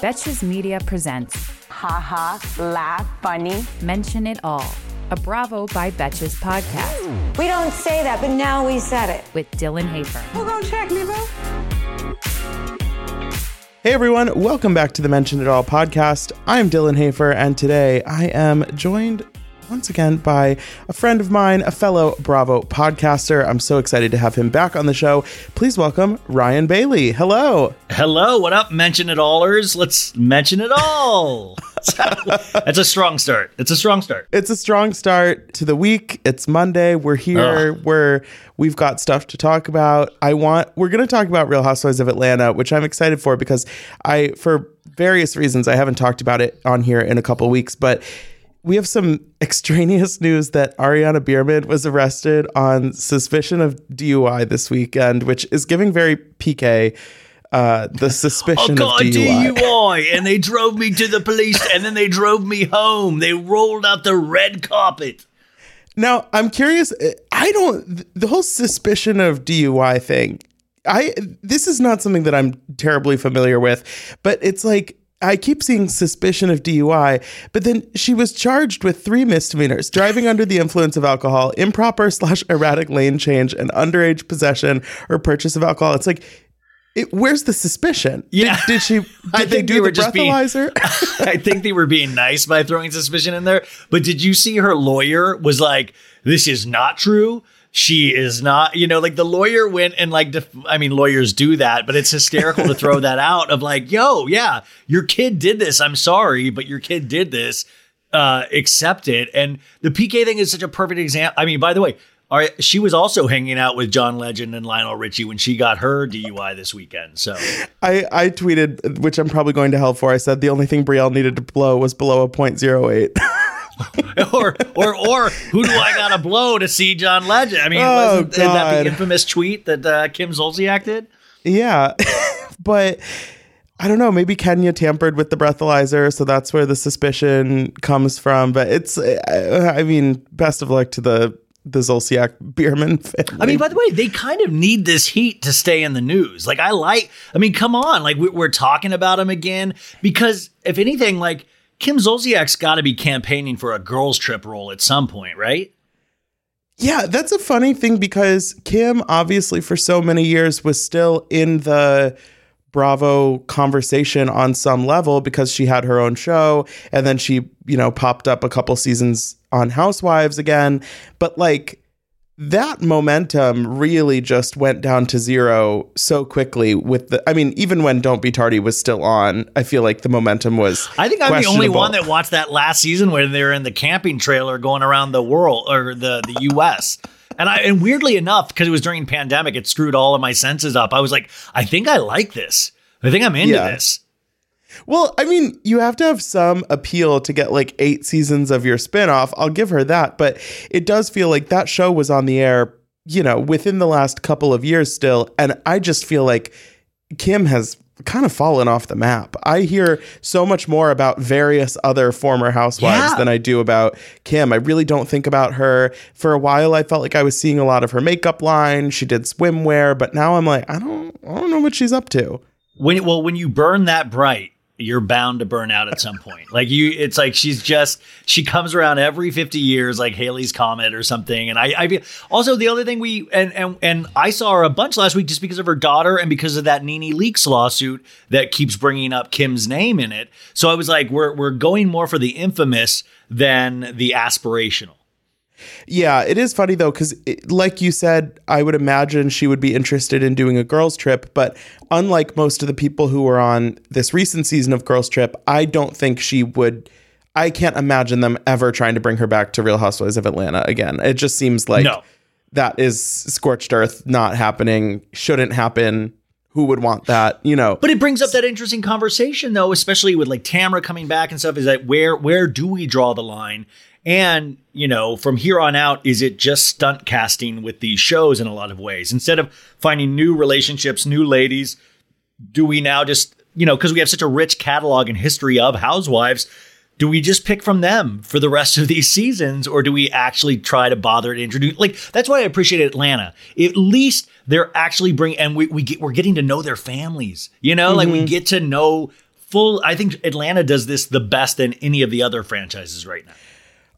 Betches Media presents Ha ha, laugh, funny. Mention It All, a Bravo by Betches podcast We don't say that, but now we said it. with Dylan Hafer. Who gonna check me, bro? Hey everyone, welcome back to the Mention It All podcast. I'm Dylan Hafer, and today I am joined once again by a friend of mine, a fellow Bravo podcaster. I'm so excited to have him back on the show. Please welcome Ryan Bailey. Hello. Hello, what up, mention it allers? Let's mention it all. That's a strong start. It's a strong start. It's a strong start to the week. It's Monday. We're here. Ugh. We're we've got stuff to talk about. I want we're going to talk about Real Housewives of Atlanta, which I'm excited for because I for various reasons I haven't talked about it on here in a couple weeks, but we have some extraneous news that Ariana Biermann was arrested on suspicion of DUI this weekend, which is giving very PK uh, the Oh suspicion god, of DUI. DUI. And they drove me to the police and then they drove me home. They rolled out the red carpet. Now, I'm curious. I don't the whole suspicion of DUI thing. I this is not something that I'm terribly familiar with, but it's like I keep seeing suspicion of DUI, but then she was charged with three misdemeanors: driving under the influence of alcohol, improper slash erratic lane change, and underage possession or purchase of alcohol. It's like. It, where's the suspicion? Yeah. Did, did she? Did I they do they the just being- breathalyzer? I think they were being nice by throwing suspicion in there. But did you see her lawyer was like, this is not true? She is not, you know, like the lawyer went and like, def- I mean, lawyers do that, but it's hysterical to throw that out of like, yo, yeah, your kid did this. I'm sorry, but your kid did this. Uh, accept it. And the PK thing is such a perfect example. I mean, by the way, all right, she was also hanging out with John Legend and Lionel Richie when she got her DUI this weekend. So I, I tweeted, which I'm probably going to hell for. I said the only thing Brielle needed to blow was below a .08. or or or who do I gotta blow to see John Legend? I mean, Oh, wasn't that the infamous tweet that uh, Kim Zolciak did? yeah, but I don't know. Maybe Kenya tampered with the breathalyzer, so that's where the suspicion comes from. But it's, I, I mean, best of luck to the the Zolciak Biermann family. I mean, by the way, they kind of need this heat to stay in the news. Like, I like. I mean, come on, like we- we're talking about him again because if anything, like Kim Zolciak's got to be campaigning for a girls' trip role at some point, right? Yeah, that's a funny thing because Kim, obviously, for so many years was still in the Bravo conversation on some level because she had her own show and then she, you know, popped up a couple seasons on Housewives again. But like that momentum really just went down to zero so quickly with the I mean, even when Don't Be Tardy was still on, I feel like the momentum was I think I'm the only one that watched that last season where they were in the camping trailer going around the world or the the U.S. And I and weirdly enough, because it was during pandemic, it screwed all of my senses up. I was like, I think I like this. I think I'm into Yeah. this. Well, I mean, you have to have some appeal to get like eight seasons of your spinoff. I'll give her that. But it does feel like that show was on the air, you know, within the last couple of years still. And I just feel like Kim has kind of fallen off the map. I hear so much more about various other former housewives Yeah. than I do about Kim. I really don't think about her. For a while I felt like I was seeing a lot of her makeup line. She did swimwear, but now I'm like, I don't I don't know what she's up to. When well, when you burn that bright, you're bound to burn out at some point. Like you, it's like she's just she comes around every 50 years, like Halley's comet or something. And I, I feel also the other thing we and and and I saw her a bunch last week just because of her daughter and because of that Nene Leakes lawsuit that keeps bringing up Kim's name in it. So I was like, we're we're going more for the infamous than the aspirational. Yeah, it is funny though, because like you said, I would imagine she would be interested in doing a girls' trip. But unlike most of the people who were on this recent season of Girls' Trip, I don't think she would. I can't imagine them ever trying to bring her back to Real Housewives of Atlanta again. It just seems like No. that is scorched earth, not happening, shouldn't happen. who would want that, you know. But it brings up that interesting conversation though, especially with like Tamra coming back and stuff, is that where where do we draw the line? And, you know, from here on out, is it just stunt casting with these shows in a lot of ways? Instead of finding new relationships, new ladies, do we now just, you know, because we have such a rich catalog and history of housewives, do we just pick from them for the rest of these seasons or do we actually try to bother to introduce like that's why i appreciate atlanta. At least they're actually bring and we, we get we're getting to know their families you know? Like we mm-hmm. get to know full i think atlanta does this the best than any of the other franchises right now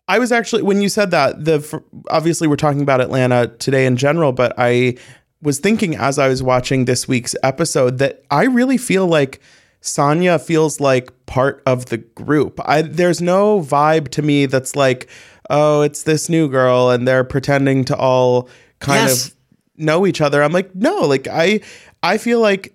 I was actually when you said that the obviously we're talking about Atlanta today in general, but I was thinking as I was watching this week's episode that I really feel like Sanya feels like part of the group. I there's no vibe to me that's like, oh, it's this new girl and they're pretending to all kind Yes. of know each other. I'm like, no, like I I feel like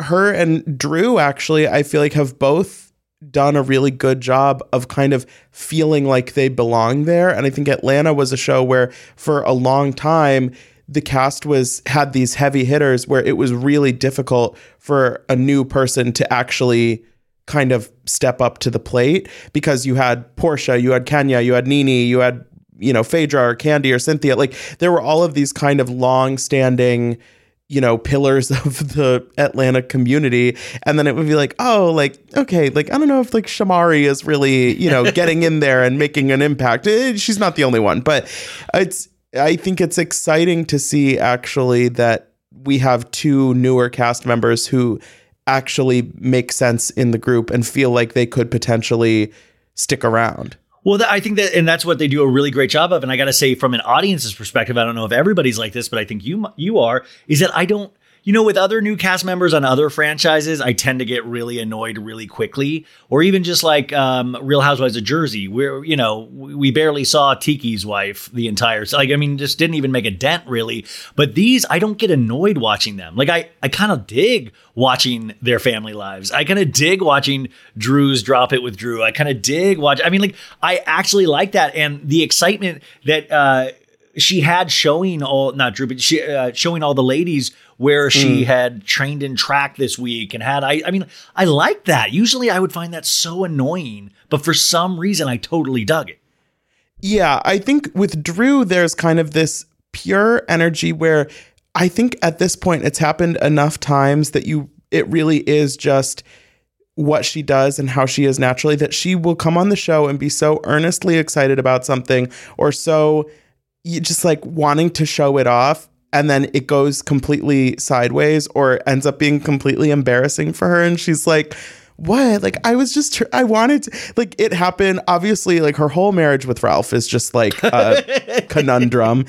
her and Drew actually I feel like have both done a really good job of kind of feeling like they belong there and I think Atlanta was a show where for a long time the cast was had these heavy hitters where it was really difficult for a new person to actually kind of step up to the plate because you had Porsha, you had Kenya, you had NeNe, you had you know Phaedra or Candy or Cynthia. Like there were all of these kind of long-standing you know pillars of the Atlanta community, and then it would be like, oh, like okay, like I don't know if like Shamari is really you know getting in there and making an impact. Eh, She's not the only one, but it's I think it's exciting to see actually that we have two newer cast members who actually make sense in the group and feel like they could potentially stick around. Well, I think that, and that's what they do a really great job of. And I got to say, from an audience's perspective, I don't know if everybody's like this, but I think you you are. Is that I don't, you know, with other new cast members on other franchises, I tend to get really annoyed really quickly, or even just like um, Real Housewives of Jersey, where you know we barely saw Tiki's wife the entire. Like, I mean, just didn't even make a dent really. But these, I don't get annoyed watching them. Like, I I kind of dig watching their family lives. I kind of dig watching Drew's drop it with Drew. I kind of dig watch. I mean, like I actually like that and the excitement that uh, she had showing all not Drew, but she uh, showing all the ladies where she mm. had trained in track this week and had. I I mean, I like that. Usually, I would find that so annoying, but for some reason, I totally dug it. Yeah, I think with Drew, there's kind of this pure energy where I think at this point it's happened enough times that you it really is just what she does and how she is naturally that she will come on the show and be so earnestly excited about something or so just like wanting to show it off and then it goes completely sideways or ends up being completely embarrassing for her. And she's like what? Like i was just tr- i wanted to like it happened. Obviously like her whole marriage with ralph is just like a conundrum.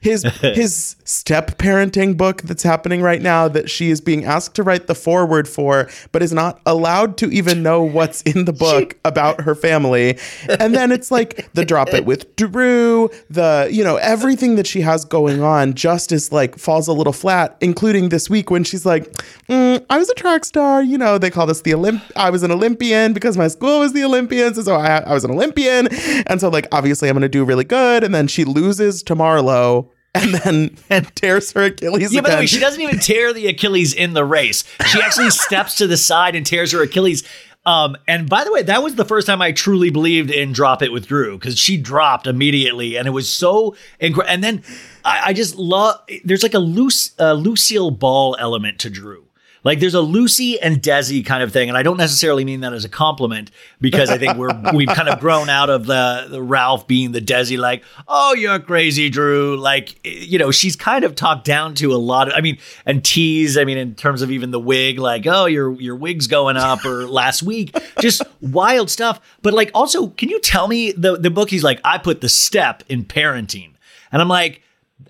His his step parenting book that's happening right now that she is being asked to write the foreword for but is not allowed to even know what's in the book about her family. And then it's like the drop it with drew the you know everything that she has going on just is like falls a little flat including this week when she's like "Mm, i was a track star you know they call this the olymp i was an olympian because my school was the olympians and so i, I was an olympian and so like obviously i'm gonna do really good and then she loses to marlo and then and tears her achilles Yeah, by the way, she doesn't even tear the Achilles in the race. She actually steps to the side and tears her Achilles. Um, and by the way, that was the first time I truly believed in drop it with Drew because she dropped immediately, and it was so. Incre- and then I, I just love. There's like a loose uh, Lucille Ball element to Drew. Like there's a Lucy and Desi kind of thing, and I don't necessarily mean that as a compliment because I think we're we've kind of grown out of the, the Ralph being the Desi, like, oh, you're crazy, Drew. Like, you know, she's kind of talked down to a lot of, I mean, and tease. I mean, in terms of even the wig, like, oh, your your wig's going up, or last week, just wild stuff. But like, also, can you tell me the the book? He's like, I put the step in parenting, and I'm like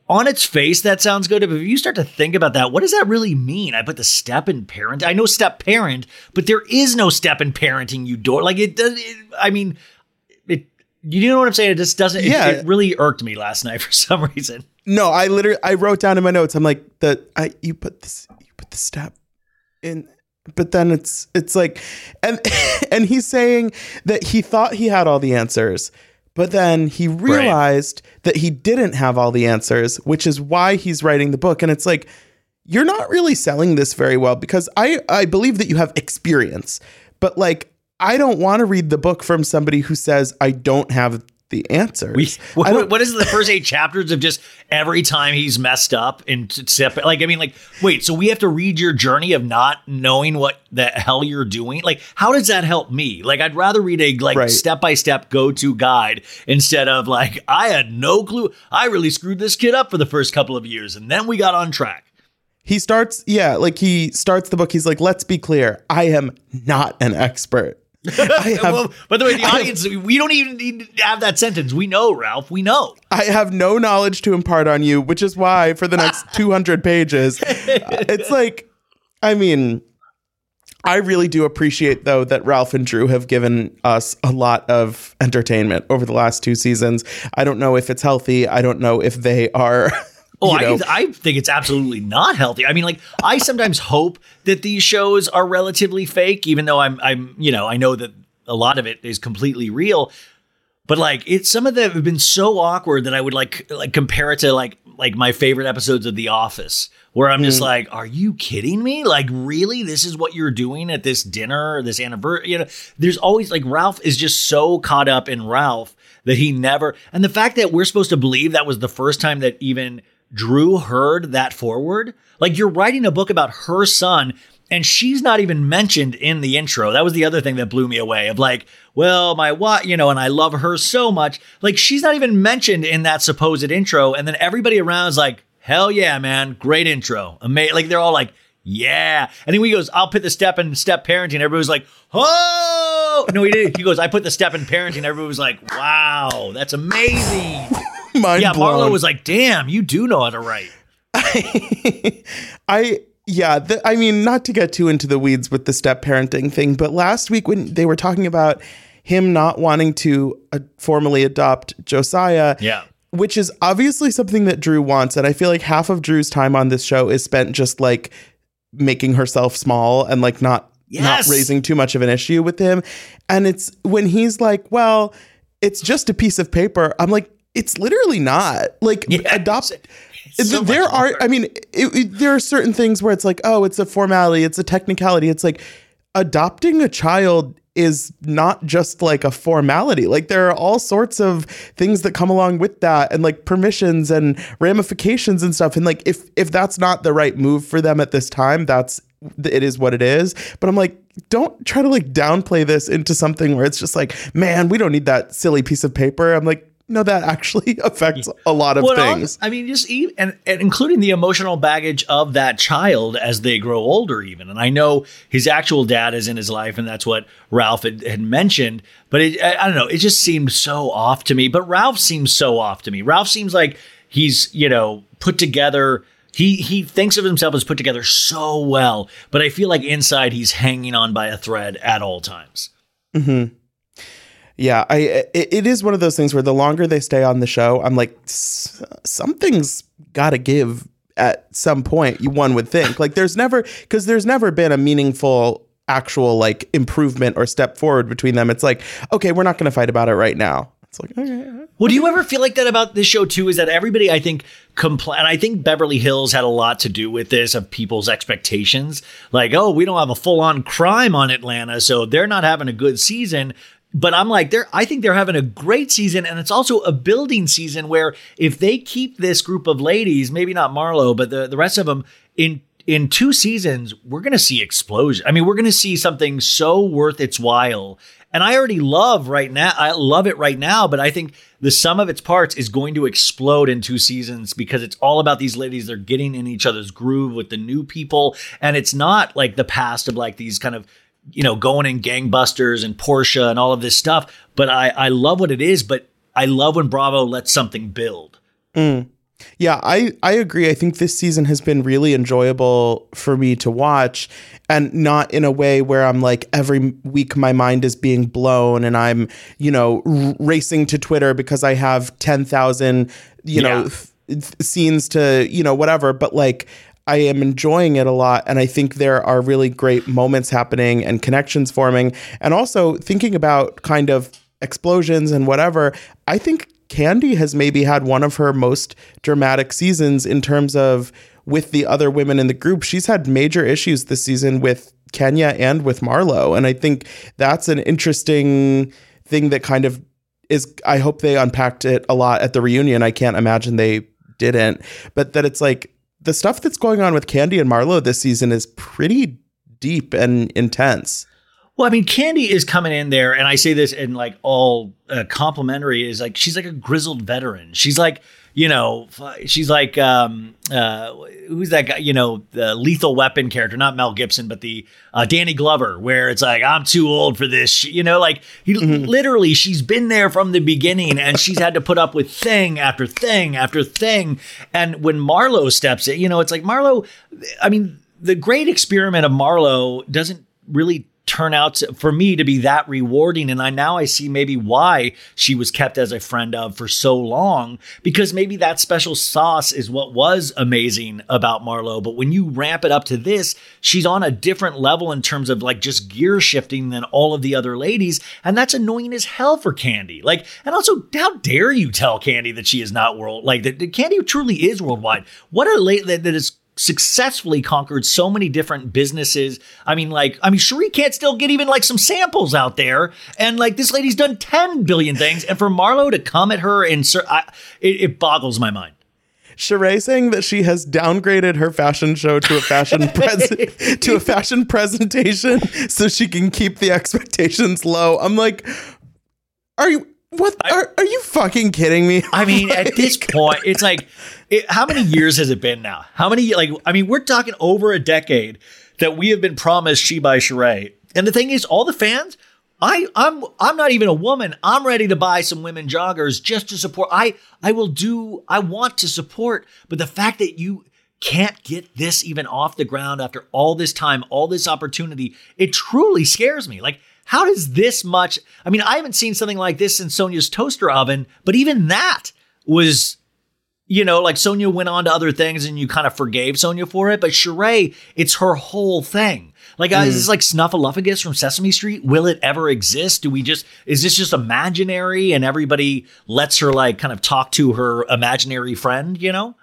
on its face, that sounds good. But if you start to think about that, what does that really mean? I put the step in parent. I know step parent, but there is no step in parenting. You door like it does. It, I mean, it. You know what I'm saying? It just doesn't. it- Yeah. it, really irked me last night for some reason. No, I literally I wrote down in my notes. I'm like the I you put this you put the step in but then it's it's like and and he's saying that he thought he had all the answers, but then he realized that he didn't have all the answers, which is why he's writing the book. And it's like you're not really selling this very well because I I believe that you have experience, but like I don't want to read the book from somebody who says I don't have the answers. We, what, what is the first eight chapters of just every time he's messed up and like I mean like wait so we have to read your journey of not knowing what the hell you're doing? Like how does that help me? Like I'd rather read a like step by step go to guide instead of like I had no clue. I really screwed this kid up for the first couple of years and then we got on track. He starts yeah like he starts the book. He's like let's be clear. I am not an expert have, well, by the way the I have- audience we don't even need to have that sentence. We know Ralph we know. I have no knowledge to impart on you which is why for the next 200 pages it's like i mean i really do appreciate though that ralph and drew have given us a lot of entertainment over the last two seasons. I don't know if it's healthy. I don't know if they are Oh, I, I think it's absolutely not healthy. I mean, like, I sometimes hope that these shows are relatively fake, even though I'm, I'm, you know, I know that a lot of it is completely real. But like, it's some of them have been so awkward that I would like, like compare it to like, like my favorite episodes of The Office, where I'm just mm. like, are you kidding me? Like, really? This is what you're doing at this dinner, or this anniversary? You know, there's always like Ralph is just so caught up in Ralph that he never, and the fact that we're supposed to believe that was the first time that even Drew heard that forward. Like you're writing a book about her son and she's not even mentioned in the intro. That was the other thing that blew me away of like, well, my what, you know, and I love her so much. Like she's not even mentioned in that supposed intro. And then everybody around is like, hell yeah, man, great intro. Amazing. Like they're all like, yeah. And then he goes, I'll put the step in step parenting. Everybody's like, oh, no, he did. He goes, I put the step in parenting. Everybody was like, wow, that's amazing. mind Yeah, blown. Marlo was like, "Damn, you do know how to write." I yeah, the, I mean, not to get too into the weeds with the step parenting thing, but last week when they were talking about him not wanting to uh, formally adopt Josiah, Yeah. which is obviously something that Drew wants, and I feel like half of Drew's time on this show is spent just like making herself small and like not Yes. not raising too much of an issue with him. And it's when he's like, "Well, it's just a piece of paper." I'm like, "It's literally not." Like Yeah, adopt so there are i mean it, it- there are certain things where it's like oh it's a formality it's a technicality. It's like adopting a child is not just like a formality. Like there are all sorts of things that come along with that and like permissions and ramifications and stuff. And like if if that's not the right move for them at this time that's it is what it is. But i'm like don't try to like downplay this into something where it's just like man we don't need that silly piece of paper. I'm like no that actually affects a lot of Well, things I mean, just even, and, and including the emotional baggage of that child as they grow older, even. And I know his actual dad is in his life, and that's what Ralph had, had mentioned. But it, I, I don't know, it just seemed so off to me. But Ralph seems so off to me. Ralph seems like he's you know put together. He he thinks of himself as put together so well, but I feel like inside he's hanging on by a thread at all times. Mm-hmm. Yeah, I it, it is one of those things where the longer they stay on the show, I'm like something's got to give at some point. You one would think like there's never because there's never been a meaningful actual like improvement or step forward between them. It's like okay, we're not going to fight about it right now. It's like okay, Well, do you ever feel like that about this show too? Is that everybody I think compl- and I think Beverly Hills had a lot to do with this of people's expectations. Like, oh, we don't have a full on crime on Atlanta, so they're not having a good season. But I'm like, they're I think they're having a great season, and it's also a building season where if they keep this group of ladies, maybe not Marlo, but the, the rest of them in in two seasons, we're going to see explosion. I mean, we're going to see something so worth its while. And I already love right now. I love it right now, but I think the sum of its parts is going to explode in two seasons because it's all about these ladies. They're getting in each other's groove with the new people. And it's not like the past of like these kind of, you know, going in gangbusters and Porsha and all of this stuff. But I, I love what it is, but I love when Bravo lets something build. Mm. Yeah, I, I agree. I think this season has been really enjoyable for me to watch and not in a way where I'm like every week my mind is being blown and I'm, you know, r- racing to Twitter because I have 10,000, you know, Yeah. th- scenes to, you know, whatever. But like, I am enjoying it a lot. And I think there are really great moments happening and connections forming. And also thinking about kind of explosions and whatever, I think Candy has maybe had one of her most dramatic seasons in terms of with the other women in the group. She's had major issues this season with Kenya and with Marlo. And I think that's an interesting thing that kind of is I hope they unpacked it a lot at the reunion. I can't imagine they didn't. But that it's like the stuff that's going on with Candy and Marlo this season is pretty deep and intense. Well, I mean, Candy is coming in there, and I say this in like all uh, complimentary is like she's like a grizzled veteran. She's like, you know, she's like, um, uh, who's that guy? You know, the Lethal Weapon character, not Mel Gibson, but the uh, Danny Glover, where it's like, I'm too old for this. You know, like he mm-hmm. literally, she's been there from the beginning, and she's had to put up with thing after thing after thing. And when Marlo steps in, you know, it's like Marlo. I mean, the great experiment of Marlo doesn't really turn out to, for me to be that rewarding. And I now I see maybe why she was kept as a friend of for so long because maybe that special sauce is what was amazing about Marlo. But when you ramp it up to this she's on a different level in terms of like just gear shifting than all of the other ladies. And that's annoying as hell for Candy. Like and also how dare you tell Candy that she is not world like that Candy truly is worldwide. What a late that, that is successfully conquered so many different businesses. I mean, like, I mean, Sheree can't still get even like some samples out there. And like, this lady's done 10 billion things. And for Marlo to come at her and I, it, it boggles my mind. Sheree saying that she has downgraded her fashion show to a fashion pres- to a fashion presentation so she can keep the expectations low. I'm like, are you what I, are, are you fucking kidding me? I mean, at this point, it's like, it, how many years has it been now? How many, like, I mean, we're talking over a decade that we have been promised She by Sheree. And the thing is, all the fans, I, I'm I'm not even a woman. I'm ready to buy some women joggers just to support. I I will do. I want to support, but the fact that you can't get this even off the ground after all this time, all this opportunity, it truly scares me. Like how does this much? I mean, I haven't seen something like this in Sonja's toaster oven, but even that was, you know, like Sonja went on to other things and you kind of forgave Sonja for it. But Sheree, it's her whole thing. Like, mm. is this like Snuffleupagus from Sesame Street? Will it ever exist? Do we just, is this just imaginary and everybody lets her like kind of talk to her imaginary friend, you know?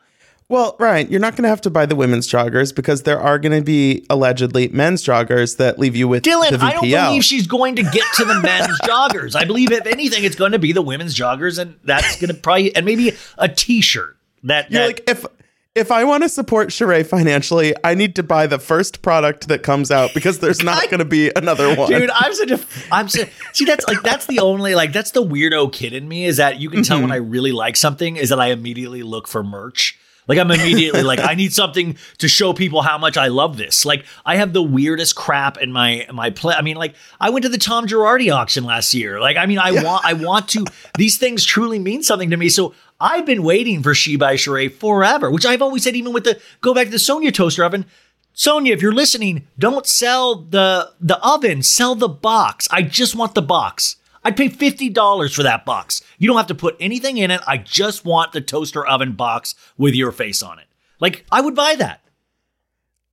Well, Ryan, you're not going to have to buy the women's joggers because there are going to be allegedly men's joggers that leave you with Dylan. I don't believe she's going to get to the men's joggers. I believe if anything, it's going to be the women's joggers, and that's going to probably and maybe a T-shirt. That, you're that, like if if I want to support Sheree financially, I need to buy the first product that comes out because there's not going to be another one. Dude, I'm such a I'm so, see that's like that's the only like that's the weirdo kid in me is that you can tell mm-hmm. when I really like something is that I immediately look for merch. Like I'm immediately like I need something to show people how much I love this. Like I have the weirdest crap in my my play. I mean, like I went to the Tom Girardi auction last year. Like I mean, I yeah. want I want to. These things truly mean something to me. So I've been waiting for She by Sheree forever, which I've always said. Even with the go back to the Sonja toaster oven. Sonja, if you're listening, don't sell the the oven, sell the box. I just want the box. I'd pay $50 for that box. You don't have to put anything in it. I just want the toaster oven box with your face on it. Like, I would buy that.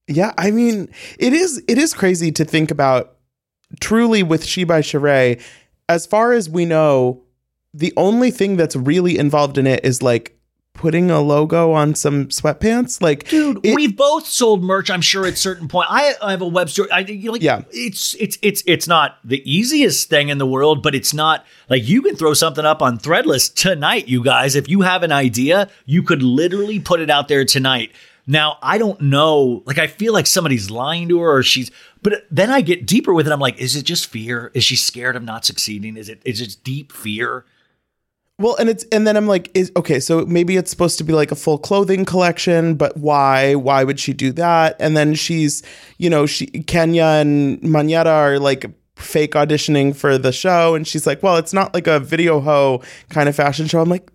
Yeah, I mean, it is it is crazy to think about truly with She by as far as we know, the only thing that's really involved in it is like putting a logo on some sweatpants. Like, dude, it, we've both sold merch. I'm sure at certain point. I, I have a web store. I you like, yeah, it's it's it's it's not the easiest thing in the world, but it's not like you can throw something up on Threadless tonight, you guys. If you have an idea, you could literally put it out there tonight. Now, I don't know. Like, I feel like somebody's lying to her, or she's. But then I get deeper with it. I'm like, is it just fear? Is she scared of not succeeding? Is it is it deep fear? Well, and it's and then I'm like, is okay, so maybe it's supposed to be like a full clothing collection, but why? Why would she do that? And then she's, you know, she Kenya and Monyetta are like fake auditioning for the show and she's like well it's not like a video ho kind of fashion show i'm like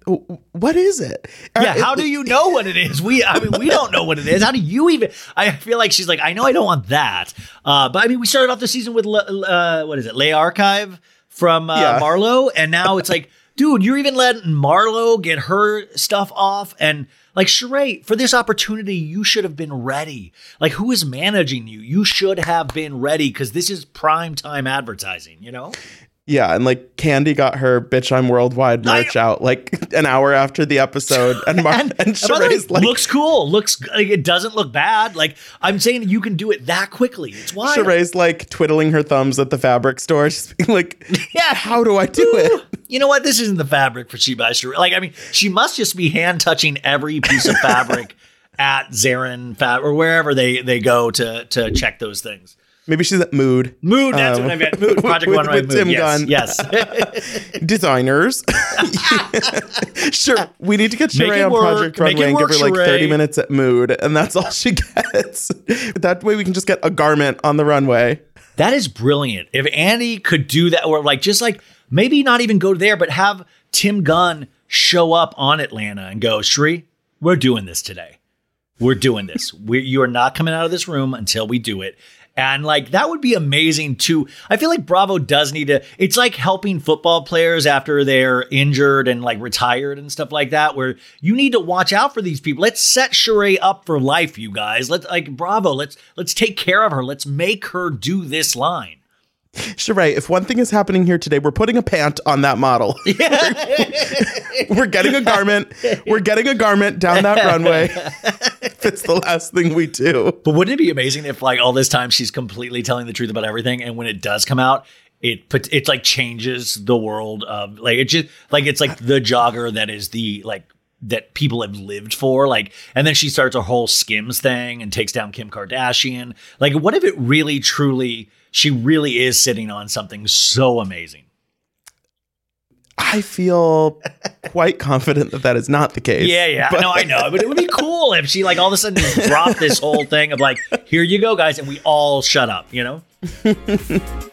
what is it yeah how do you know what it is we i mean we don't know what it is how do you even i feel like she's like i know i don't want that uh, but i mean we started off the season with uh, what is it Le'Archive from uh, yeah. marlo and now it's like dude, you're even letting Marlo get her stuff off. And like, Sheree, for this opportunity, you should have been ready. Like, who is managing you? You should have been ready because this is prime time advertising, you know? Yeah, and like Candy got her "Bitch I'm Worldwide" merch out like an hour after the episode, and Mar- and, And by the way, Sheree's like, looks cool. Looks like it doesn't look bad. Like I'm saying, you can do it that quickly. It's wild. Sheree's like twiddling her thumbs at the fabric store, just being like, Yeah. how do I do it?" You know what? This isn't the fabric for She by Sheree. Like, I mean, she must just be hand touching every piece of fabric at Zarin Fab or wherever they they go to to check those things. Maybe she's at Mood. Mood, that's Um, what I meant. Mood, Project with- One with Mood. Tim yes, Gunn. yes. Designers. sure, we need to get Sheree on work. Project Runway and give her like Sheree. 30 minutes at Mood, and that's all she gets. that way we can just get a garment on the runway. That is brilliant. If Andy could do that, or like just like maybe not even go there, but have Tim Gunn show up on Atlanta and go, Sheree, we're doing this today. We're doing this. we you are not coming out of this room until we do it. And like that would be amazing too. I feel like Bravo does need to. It's like helping football players after they're injured and like retired and stuff like that. Where you need to watch out for these people. Let's set Sheree up for life, you guys. Let's like Bravo. Let's let's take care of her. Let's make her do this line. Sheree, if one thing is happening here today, we're putting a pant on that model. we're getting a garment. We're getting a garment down that runway. if it's the last thing we do. But wouldn't it be amazing if like all this time she's completely telling the truth about everything, and when it does come out, it put it like changes the world of like it just like it's like the jogger that is the like that people have lived for like and then she starts a whole skims thing and takes down kim kardashian like what if it really truly she really is sitting on something so amazing. I feel quite confident that that is not the case. yeah yeah. But- no i know. But it would be cool if she like all of a sudden dropped this whole thing of like here you go guys and we all shut up you know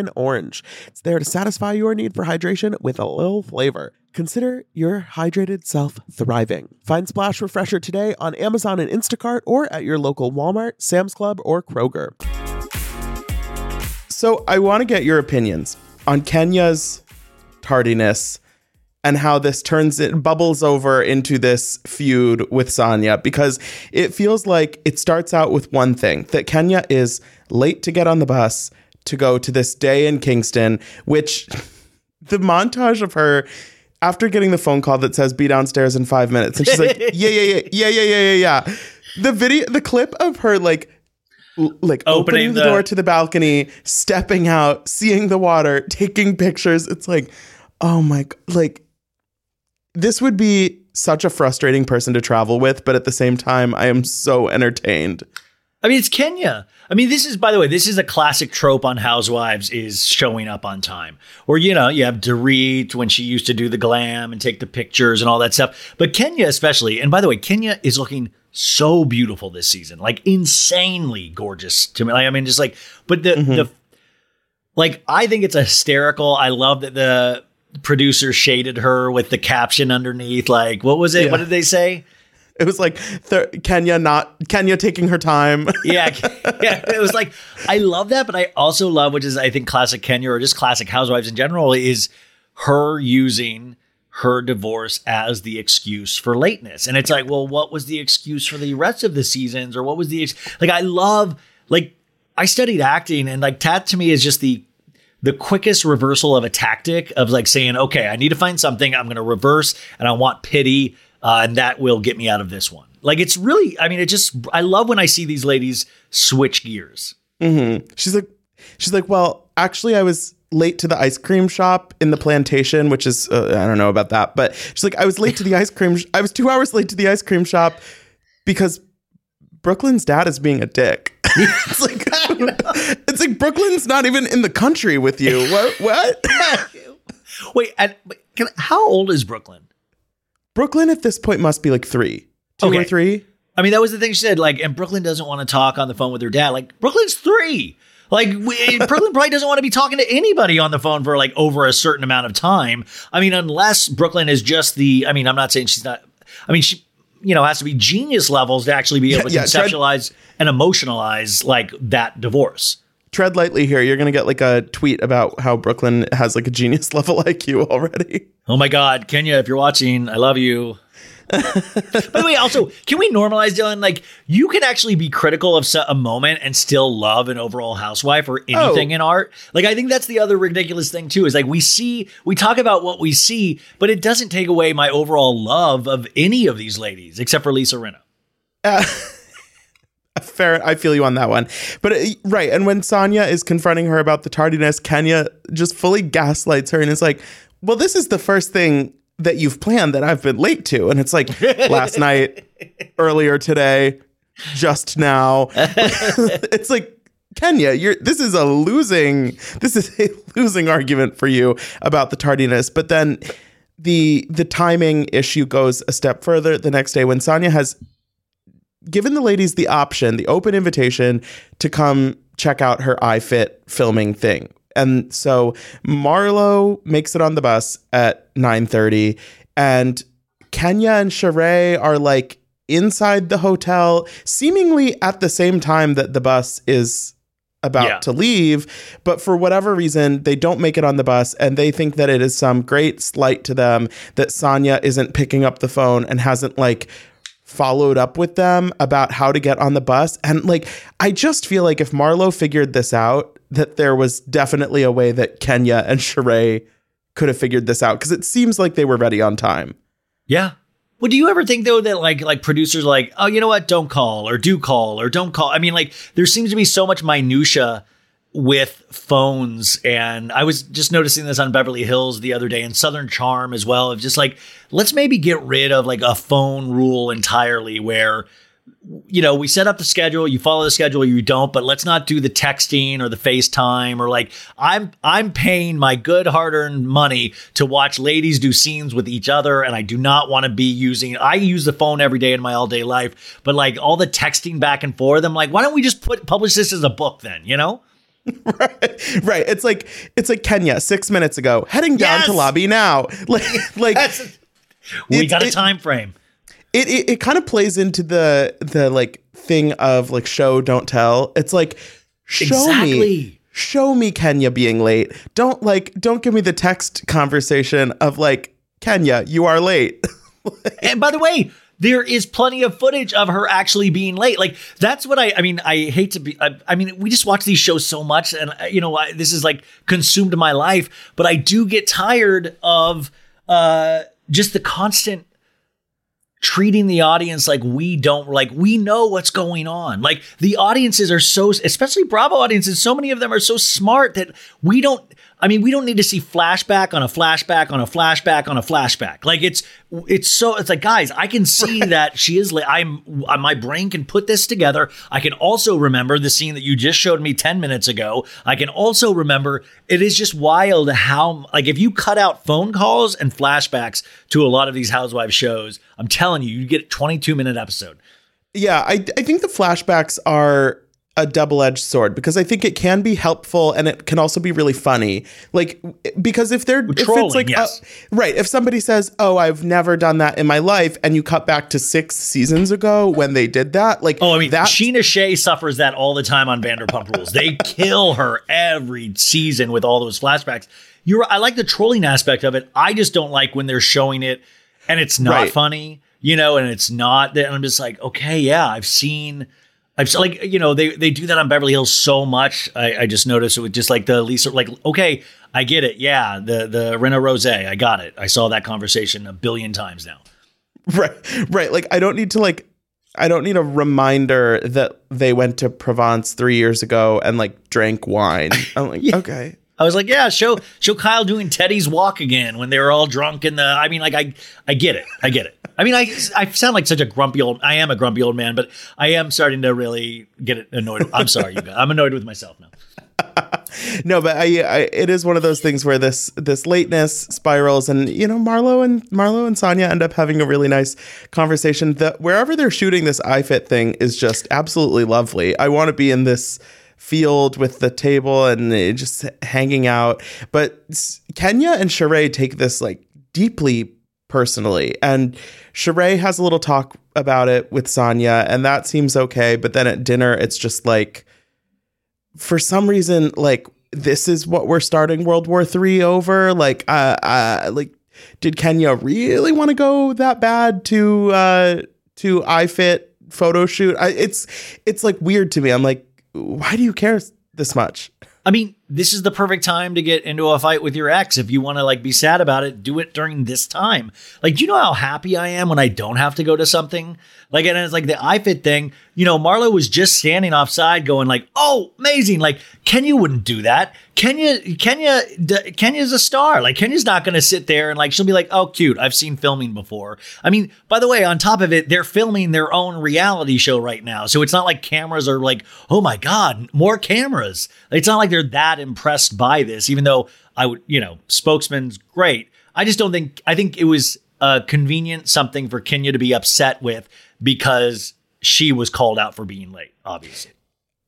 orange. It's there to satisfy your need for hydration with a little flavor. Consider your hydrated self thriving. Find Splash Refresher today on Amazon and Instacart or at your local Walmart, Sam's Club, or Kroger. So, I want to get your opinions on Kenya's tardiness and how this turns it bubbles over into this feud with Sanya because it feels like it starts out with one thing that Kenya is late to get on the bus to go to this day in Kingston, which the montage of her after getting the phone call that says be downstairs in five minutes, and she's like, yeah, yeah, yeah, yeah, yeah, yeah, yeah, yeah. The video, the clip of her like like Opening opening, the, the- door to the balcony, stepping out, seeing the water, taking pictures. It's like, oh my, like this would be such a frustrating person to travel with, but at the same time, I am so entertained. I mean, it's Kenya. I mean, this is, by the way, this is a classic trope on Housewives is showing up on time. Or, you know, you have Dorit when she used to do the glam and take the pictures and all that stuff. But Kenya, especially, and by the way, Kenya is looking so beautiful this season, like insanely gorgeous to me. Like, I mean, just like, but the, mm-hmm. the, like, I think it's hysterical. I love that the producer shaded her with the caption underneath. Like, what was it? Yeah. What did they say? It was like th- Kenya not Kenya taking her time. yeah, yeah. It was like I love that, but I also love, which is I think classic Kenya or just classic housewives in general, is her using her divorce as the excuse for lateness. And it's like, well, what was the excuse for the rest of the seasons, or what was the ex- like? I love like I studied acting, and like that to me is just the the quickest reversal of a tactic of like saying, okay, I need to find something. I'm going to reverse, and I want pity, uh, and that will get me out of this one. Like it's really, I mean, it just I love when I see these ladies switch gears. she's like she's like well actually i was late to the ice cream shop in the plantation which is uh, i don't know about that but she's like i was late to the ice cream sh- i was two hours late to the ice cream shop because brooklyn's dad is being a dick it's like it's like brooklyn's not even in the country with you what what Wait, and but can, how old is Brooklyn? Brooklyn at this point must be like three two Okay. or three I mean, that was the thing she said. Like, and Brooklyn doesn't want to talk on the phone with her dad. Like, Brooklyn's three. Like, we, Brooklyn probably doesn't want to be talking to anybody on the phone for like over a certain amount of time. I mean, unless Brooklyn is just the. I mean, I'm not saying she's not. I mean, she, you know, has to be genius levels to actually be able to Yeah, yeah, tread- conceptualize and emotionalize like that divorce. Tread lightly here you're gonna get like a tweet about how brooklyn has like a genius level iq already Oh my God, Kenya, if you're watching, I love you. By the way, also, can we normalize, Dylan? Like, you can actually be critical of a moment and still love an overall housewife or oh. anything Oh. in art. Like, I think that's the other ridiculous thing, too, is like we see, we talk about what we see, but it doesn't take away my overall love of any of these ladies, except for Lisa Rinna. Fair, I feel you on that one. But uh, right, and when Sanya is confronting her about the tardiness, Kenya just fully gaslights her and is like, "Well, this is the first thing that you've planned that I've been late to." And it's like last night, earlier today, just now. it's like Kenya, you're this is a losing this is a losing argument for you about the tardiness. But then the the timing issue goes a step further the next day when Sanya has given the ladies the option, the open invitation to come check out her iFit filming thing. And so Marlo makes it on the bus at 9:30 and Kenya and Sheree are like inside the hotel seemingly at the same time that the bus is about Yeah. to leave, but for whatever reason, they don't make it on the bus and they think that it is some great slight to them that Sanya isn't picking up the phone and hasn't like followed up with them about how to get on the bus. And like, I just feel like if Marlo figured this out, that there was definitely a way that Kenya and Sheree could have figured this out because it seems like they were ready on time. Yeah. Well, do you ever think though that like like producers like, oh, you know what, don't call or do call or don't call? I mean, like there seems to be so much minutia with phones, and I was just noticing this on Beverly Hills the other day and Southern Charm as well. Of just like let's maybe get rid of like a phone rule entirely, where you know, we set up the schedule, you follow the schedule, you don't, but let's not do the texting or the FaceTime or like I'm I'm paying my good hard-earned money to watch ladies do scenes with each other and I do not want to be using I use the phone every day in my all-day life, but like all the texting back and forth, I'm like, why don't we just put publish this as a book then, you know? right. Right. It's like it's like Kenya six minutes ago, heading down Yes! to lobby now. Like like That's we got a it- time frame. it, it it kind of plays into the the like thing of like show don't tell. It's like show me show me Kenya being late. Don't like don't give me the text conversation of like Kenya, you are late. And by the way, there is plenty of footage of her actually being late. Like that's what I. I mean, I hate to be. I, I mean, we just watch these shows so much, and uh, you know, I, this is like consumed my life. But I do get tired of uh, just the constant treating the audience like we don't like we know what's going on. Like the audiences are so especially Bravo audiences, so many of them are so smart that we don't I mean, we don't need to see flashback on a flashback on a flashback on a flashback. Like it's it's so it's like guys, I can see right. that she is I'm uh, my brain can put this together. I can also remember the scene that you just showed me 10 minutes ago. I can also remember it is just wild how like if you cut out phone calls and flashbacks to a lot of these housewives shows, I'm telling you, you get a 22 minute episode. Yeah, I I think the flashbacks are a double-edged sword because I think it can be helpful and it can also be really funny. Like because if they're Trolling, if it's like yes. uh, right, if somebody says, "Oh, I've never done that in my life," and you cut back to 6 seasons ago when they did that, like Oh, I mean, that Scheana Shay suffers that all the time on Vanderpump Rules. They kill her every season with all those flashbacks. You're I like the trolling aspect of it. I just don't like when they're showing it and it's not right. funny, you know, and it's not that I'm just like, "Okay, yeah, I've seen I've like you know they they do that on Beverly Hills so much. I, I just noticed it with just like the Lisa like okay I get it yeah the the Rinna Rose I got it I saw that conversation a billion times now. Right right like I don't need to like I don't need a reminder that they went to Provence three years ago and like drank wine. I'm like yeah. okay I was like, yeah, show show Kyle doing Teddi's walk again when they were all drunk in the. I mean, like I I get it, I get it. I mean, I I sound like such a grumpy old. I am a grumpy old man, but I am starting to really get annoyed. I'm sorry, you guys. I'm annoyed with myself now. no, but I, I, it is one of those things where this this lateness spirals, and you know, Marlo and Marlo and Sanya end up having a really nice conversation. That wherever they're shooting this iFit thing is just absolutely lovely. I want to be in this field with the table and just hanging out. But Kenya and Sheree take this like deeply personally. And Sheree has a little talk about it with Sanya, and that seems okay. But then at dinner, it's just like, for some reason, like, this is what we're starting World War Three over. Like, uh, uh like, did Kenya really want to go that bad to uh to iFit photo shoot? I, it's it's like weird to me. I'm like, why do you care this much? I mean, this is the perfect time to get into a fight with your ex. If you want to like be sad about it, do it during this time. Like, do you know how happy I am when I don't have to go to something? Like, and it's like the iFit thing. You know, Marlo was just standing offside, going like, "Oh, amazing!" Like Kenya wouldn't do that. Kenya, Kenya, Kenya's a star. Like Kenya's not going to sit there and like she'll be like, "Oh, cute. I've seen filming before." I mean, by the way, on top of it, they're filming their own reality show right now, so it's not like cameras are like, "Oh my god, more cameras." It's not like they're that impressed by this, even though I would, you know, spokesman's great. I just don't think, I think it was a convenient something for Kenya to be upset with because she was called out for being late, obviously.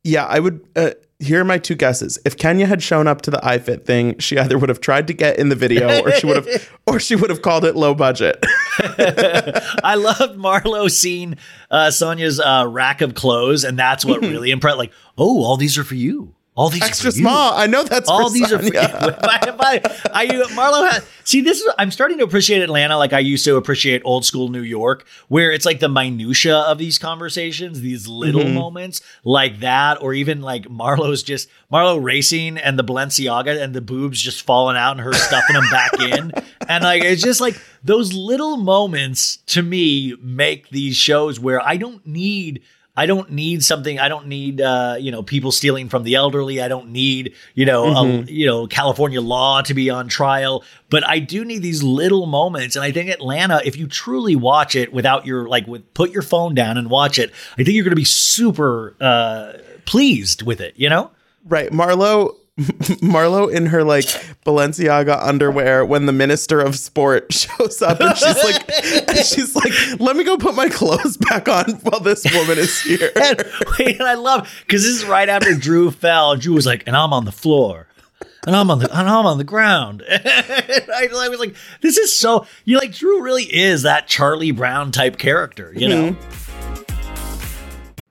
Yeah, I would. Uh, here are my two guesses. If Kenya had shown up to the iFit thing, she either would have tried to get in the video, or she would have, or she would have called it low budget. I loved Marlo seeing uh, Sanya's uh, rack of clothes, and that's what really impressed. Like, oh, all these are for you. All these extra small. I know that's all these Sanya. are. For, I, I, Marlo has, see this. Is, I'm starting to appreciate Atlanta like I used to appreciate old school New York, where it's like the minutia of these conversations, these little mm-hmm. moments like that, or even like Marlo's just Marlo racing and the Balenciaga and the boobs just falling out and her stuffing them back in, and like it's just like those little moments to me make these shows where I don't need I don't need something. I don't need, uh, you know, people stealing from the elderly. I don't need, you know, mm-hmm. a, you know, California law to be on trial. But I do need these little moments. And I think Atlanta, if you truly watch it without your like, with put your phone down and watch it, I think you're going to be super uh, pleased with it. You know, right? Marlo Marlo in her like Balenciaga underwear when the minister of sport shows up and she's like and she's like let me go put my clothes back on while this woman is here. and, wait, and I love cuz this is right after Drew fell. Drew was like and I'm on the floor. And I'm on the and I'm on the ground. I, I, was like this is so you like Drew really is that Charlie Brown type character, you know. Mm-hmm.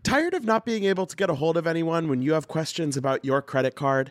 Tired of not being able to get a hold of anyone when you have questions about your credit card?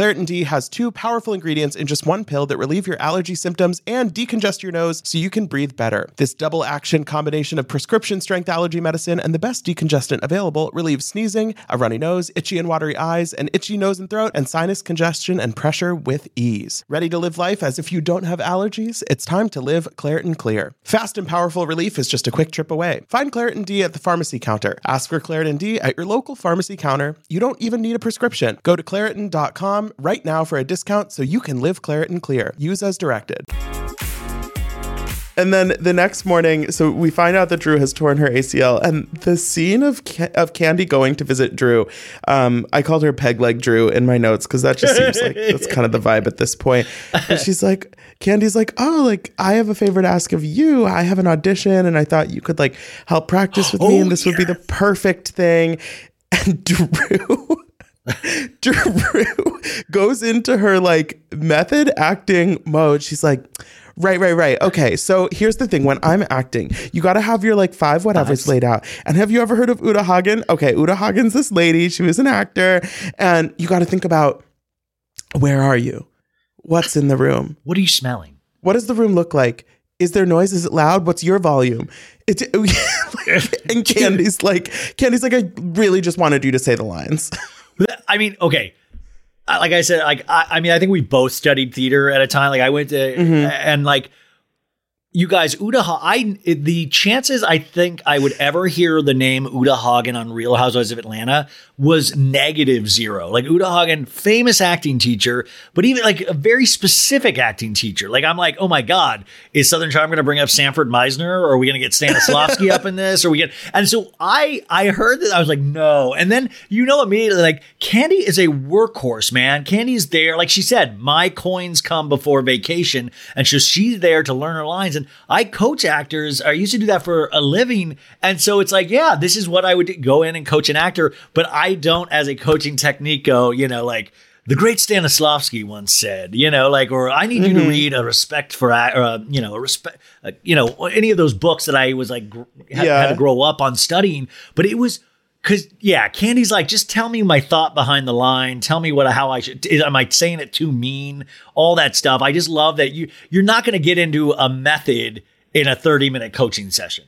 Claritin D has two powerful ingredients in just one pill that relieve your allergy symptoms and decongest your nose so you can breathe better. This double action combination of prescription strength allergy medicine and the best decongestant available relieves sneezing, a runny nose, itchy and watery eyes, an itchy nose and throat, and sinus congestion and pressure with ease. Ready to live life as if you don't have allergies? It's time to live Claritin Clear. Fast and powerful relief is just a quick trip away. Find Claritin D at the pharmacy counter. Ask for Claritin D at your local pharmacy counter. You don't even need a prescription. Go to Claritin.com right now for a discount so you can live Claritin Clear. Use as directed. And then the next morning, so we find out that Drew has torn her ACL, and the scene of Ca- of Kandi going to visit Drew, um, I called her Peg Leg Drew in my notes because that just seems like that's kind of the vibe at this point. And she's like, Kandi's like, oh, like I have a favor to ask of you. I have an audition, and I thought you could like help practice with me, Oh, and this would be the perfect thing. And Drew. Drew goes into her like method acting mode. She's like, right, right, right. Okay, so here's the thing: when I'm acting, you got to have your like five whatevers laid out. And have you ever heard of Uta Hagen? Okay, Uta Hagen's this lady. She was an actor, and you got to think about where are you? What's in the room? What are you smelling? What does the room look like? Is there noise? Is it loud? What's your volume? It's and Kandi's like, Kandi's like, I really just wanted you to say the lines. I mean, okay. Uh, like I said, like I, I mean, I think we both studied theater at a time. Like I went to, mm-hmm. and like you guys. Ha- I the chances I think I would ever hear the name Uta Hagen on Real Housewives of Atlanta was negative zero. Like Uta Hagen, famous acting teacher, but even like a very specific acting teacher. Like I'm like, oh my god, is Southern Charm going to bring up Sanford Meisner, or are we going to get Stanislavski up in this? Or we get? And so I I heard that I was like, no. And then you know immediately like Kandi is a workhorse, man. Kandi's there, like she said, my coins come before vacation, and so she's there to learn her lines. And I coach actors. I used to do that for a living, and so it's like, yeah, this is what I would do, go in and coach an actor. But I don't, as a coaching technique, go, you know, like the great Stanislavski once said, you know, like, or I need you to read a respect for, or, uh, you know, a respect, uh, you know, any of those books that I was like, gr- had, Yeah. had to grow up on studying. But it was, Cause yeah, Kandi's like, just tell me my thought behind the line. Tell me what how I should. Am I saying it too mean? All that stuff. I just love that you you're not going to get into a method in a 30 minute coaching session.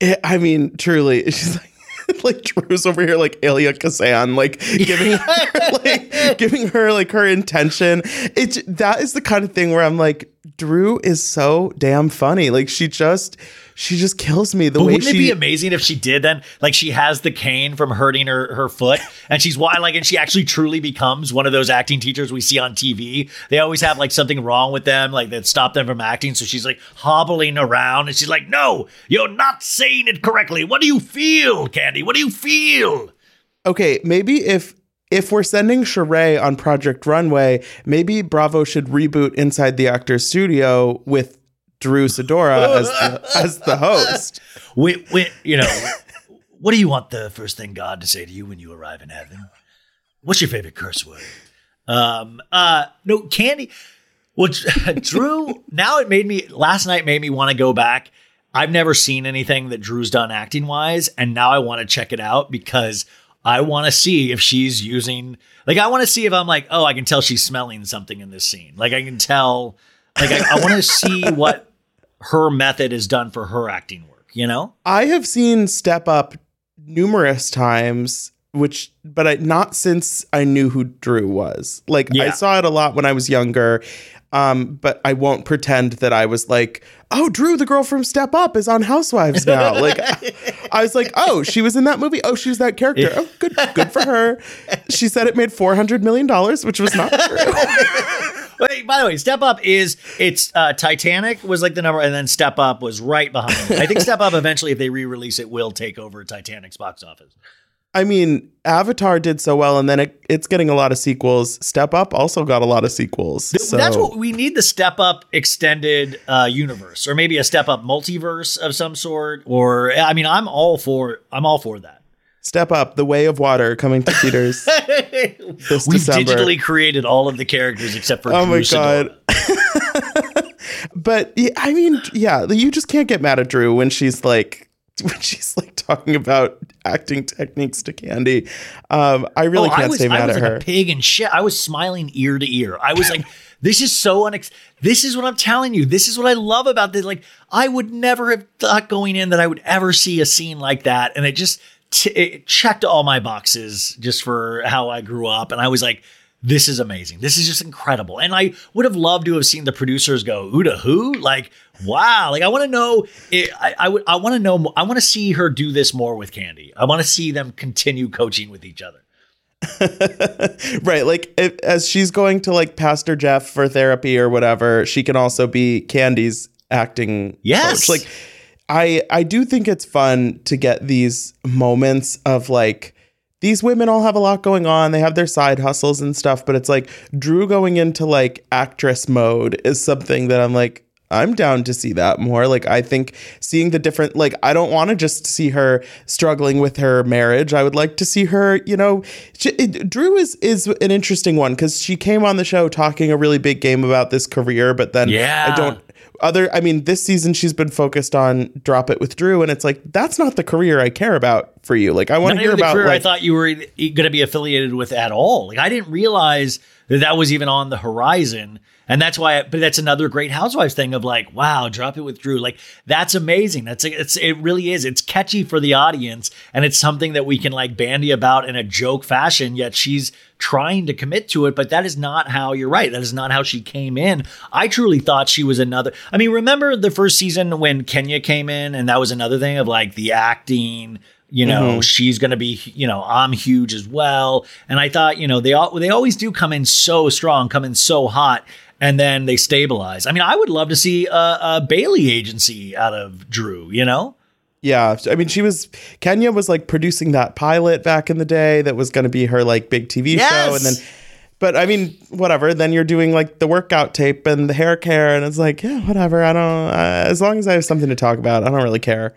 It- I mean, truly, she's like. Like Drew's over here, like Elia Kazan, like giving her, like giving her like her intention. It's that is the kind of thing where I'm like, Drew is so damn funny. Like she just, she just kills me the But way wouldn't she. it be amazing if she did then? Like she has the cane from hurting her her foot, and she's why like, and she actually truly becomes one of those acting teachers we see on TV. They always have like something wrong with them, like that stop them from acting. So she's like hobbling around, and she's like, "No, you're not saying it correctly. What do you feel, Kandi? What do you feel?" okay, maybe if if we're sending Sheree on Project Runway, maybe Bravo should reboot Inside the Actors Studio with Drew Sidora as the, as the host. We, we, you know, what do you want the first thing God to say to you when you arrive in heaven? What's your favorite curse word? Um, uh, no, Kandi. Well, Drew. Now it made me. Last night made me want to go back. I've never seen anything that Drew's done acting wise, and now I want to check it out because I want to see if she's using. Like, I want to see if I'm like, oh, I can tell she's smelling something in this scene. Like, I can tell. Like, I, I want to see what her method is done for her acting work. you know? I have seen Step Up numerous times, which, but I, not since I knew who Drew was. Like, I saw it a lot when I was younger. Um, but I won't pretend that I was like, oh, Drew, the girl from Step Up, is on Housewives now. like, I was like, oh, she was in that movie. Oh, she was that character. Oh, good, good for her. She said it made four hundred million dollars, which was not true. Wait, by the way, Step Up is it's uh, Titanic was like the number, and then Step Up was right behind. it. I think Step Up eventually, if they re-release it, will take over Titanic's box office. I mean, Avatar did so well, and then it, it's getting a lot of sequels. Step Up also got a lot of sequels. So That's what we need the Step Up extended uh, universe, or maybe a Step Up multiverse of some sort. Or I mean, I'm all for I'm all for that. Step Up, The Way of Water, coming to theaters this We've December. digitally created all of the characters except for Oh my God. but I mean, yeah, you just can't get mad at Drew when she's like when she's like talking about acting techniques to Kandi. Um, I really Oh, can't was, stay I mad was at like her. a pig and shit. I was smiling ear to ear. I was like, this is so unex. This is what I'm telling you. This is what I love about this. Like, I would never have thought going in that I would ever see a scene like that, and it just t- it checked all my boxes just for how I grew up, and I was like. This is amazing. This is just incredible. And I would have loved to have seen the producers go, Uta who? Like, wow. Like I want to know it, I, I would I want to know I want to see her do this more with Kandi. I want to see them continue coaching with each other. right, like if, as she's going to like Pastor Jeff for therapy or whatever, she can also be Kandi's acting Yes. coach. Like I I do think it's fun to get these moments of like these women all have a lot going on. They have their side hustles and stuff, but it's like Drew going into like actress mode is something that I'm like I'm down to see that more. Like I think seeing the different like I don't want to just see her struggling with her marriage. I would like to see her, you know, she, it- Drew is is an interesting one cuz she came on the show talking a really big game about this career, but then Yeah. I don't other i mean this season she's been focused on drop it with drew and it's like that's not the career i care about for you like i want to hear about career I thought you were going to be affiliated with at all. Like I didn't realize that that was even on the horizon, and that's why. but that's another great Housewives thing of like, wow, drop it with Drew. Like that's amazing. That's it's it really is. It's catchy for the audience, and it's something that we can like bandy about in a joke fashion. Yet she's trying to commit to it, but that is not how you're right. That is not how she came in. I truly thought she was another. I mean, remember the first season when Kenya came in, and that was another thing of like the acting you know mm-hmm. she's going to be you know i'm huge as well and i thought you know they all they always do come in so strong come in so hot and then they stabilize i mean i would love to see a, a bailey agency out of drew you know yeah i mean she was kenya was like producing that pilot back in the day that was going to be her like big tv show and then but i mean whatever then you're doing like the workout tape and the hair care and it's like yeah whatever i don't uh, as long as i have something to talk about i don't really care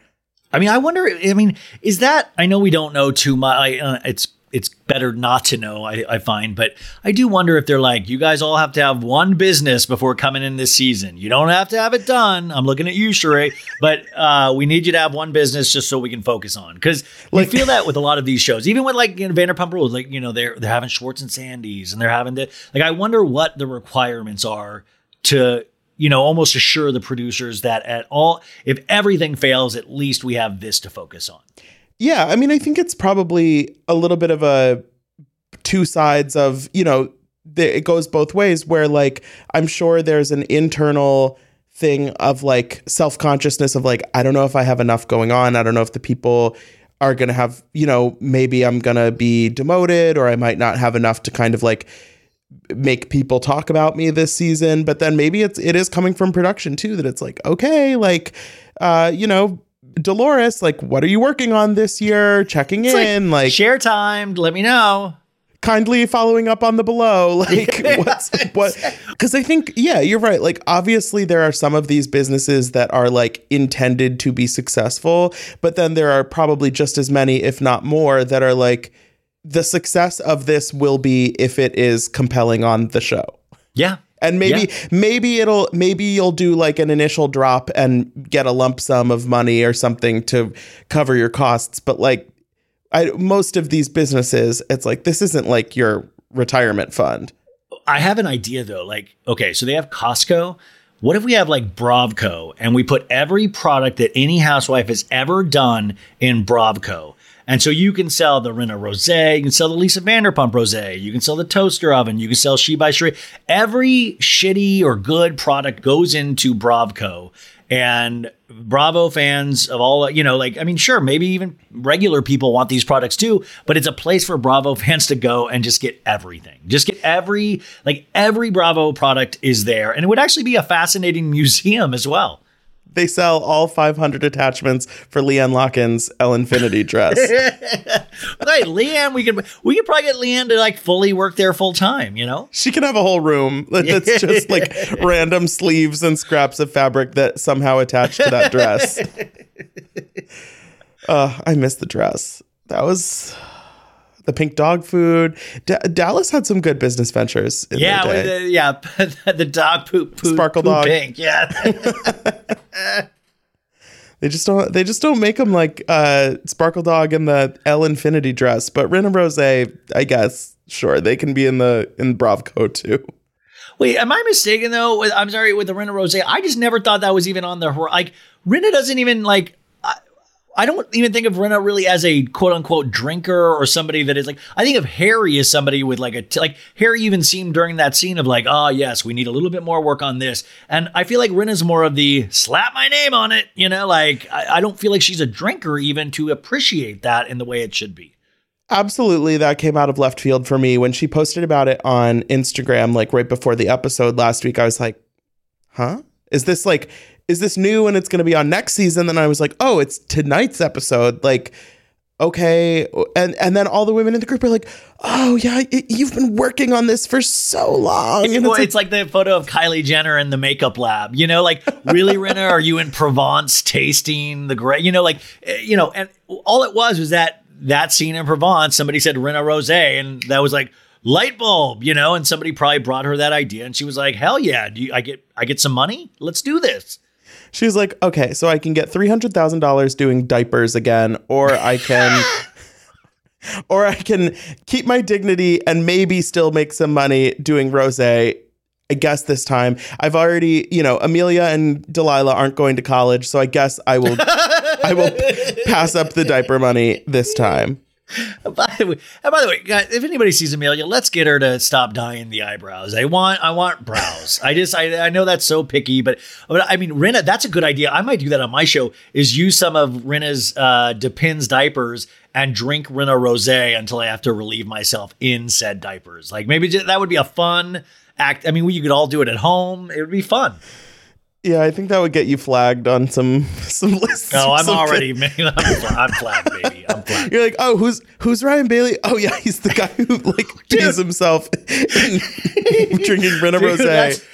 I mean, I wonder. I mean, is that? I know we don't know too much. I, uh, it's it's better not to know. I, I find, but I do wonder if they're like, you guys all have to have one business before coming in this season. You don't have to have it done. I'm looking at you, Sheree, but uh, we need you to have one business just so we can focus on. Because we Like- feel that with a lot of these shows, even with like you know, Vanderpump Rules, like you know they're they're having Schwartz and Sandys, and they're having the like. I wonder what the requirements are to you know almost assure the producers that at all if everything fails at least we have this to focus on Yeah, I mean, I think it's probably a little bit of a two sides of, you know, the, it goes both ways where like I'm sure there's an internal thing of like self-consciousness of like I don't know if I have enough going on. I don't know if the people are going to have, you know, maybe I'm going to be demoted or I might not have enough to kind of like make people talk about me this season but then maybe it's it is coming from production too that it's like okay like uh you know Dolores like what are you working on this year? Checking in like, share time let me know. Kindly following up on the below like what's what because i think yeah you're right like obviously there are some of these businesses that are like intended to be successful but then there are probably just as many if not more that are like the success of this will be if it is compelling on the show. Yeah and maybe maybe it'll maybe you'll do like an initial drop and get a lump sum of money or something to cover your costs. But like I, most of these businesses it's like this isn't like your retirement fund. I have an idea though like okay so they have costco. What if we have like Bravco and we put every product that any housewife has ever done in Bravco? And so you can sell the Rinna Rose, you can sell the Lisa Vanderpump Rose, you can sell the toaster oven, you can sell She by Sheree. Every shitty or good product goes into Bravco. And Bravo fans of all, you know, like, I mean, sure, maybe even regular people want these products too, but it's a place for Bravo fans to go and just get everything. Just get every, like, every Bravo product is there. And it would actually be a fascinating museum as well. They sell all 500 attachments for LeeAnne Locken's L Infinity dress. Hey, LeeAnne, we could we could probably get LeeAnne to like fully work there full time, you know? she can have a whole room that's just like random sleeves and scraps of fabric that somehow attach to that dress. uh, I miss the dress. That was the pink dog food. Da- Dallas had some good business ventures. In Yeah, the, yeah, the dog poop, poop Sparkle poop dog. pink. Yeah. They just don't. They just don't make them like uh, Sparkle Dog in the L Infinity dress. But Ren and Rose, I guess, sure, they can be in the in Bravco too. Wait, am I mistaken though? With, I'm sorry with the Rinna Rose. I just never thought that was even on the like Rinna doesn't even like. I, don't even think of Rinna really as a quote unquote drinker or somebody that is like. I think of Harry as somebody with like a t- like Harry even seemed during that scene of like, oh yes, we need a little bit more work on this. And I feel like Rinna's more of the slap my name on it. You know, like I, I don't feel like she's a drinker even to appreciate that in the way it should be. Absolutely, that came out of left field for me when she posted about it on Instagram, like right before the episode last week. I was like, "Huh? Is this like, is this new and it's going to be on next season?" Then I was like, "Oh, it's tonight's episode." Like, okay, and and then all the women in the group are like, "Oh yeah, y- you've been working on this for so long." And Well, it's like, it's like the photo of Kylie Jenner in the makeup lab. You know, like really, Rinna, are you in Provence tasting the great? You know, like eh, you know, and all it was was that that scene in Provence. Somebody said Rinna Rose, and that was like light bulb. You know, and somebody probably brought her that idea, and she was like, "Hell yeah! Do you, I get I get some money? Let's do this." She was like, okay, so I can get three hundred thousand dollars doing diapers again, or I can, or I can keep my dignity and maybe still make some money doing rose. I guess this time I've already, you know, Amelia and Delilah aren't going to college, so I guess I will, I will pass up the diaper money this time. By the way, by the way, guys, if anybody sees Amelia, let's get her to stop dyeing the eyebrows. I want, I want brows. I just, I, I know that's so picky, but, but I mean, Rinna, that's a good idea. I might do that on my show. Is use some of Rinna's uh, Depends diapers and drink Rinna Rose until I have to relieve myself in said diapers. Like maybe ju- that would be a fun act. I mean, we could all do it at home. It would be fun. Yeah, I think that would get you flagged on some some lists. No, I'm already, man, I'm, I'm flagged, baby. I'm flagged. You're like, oh, who's who's Ryan Bailey? Oh yeah, he's the guy who like pees himself in drinking Rinna that's-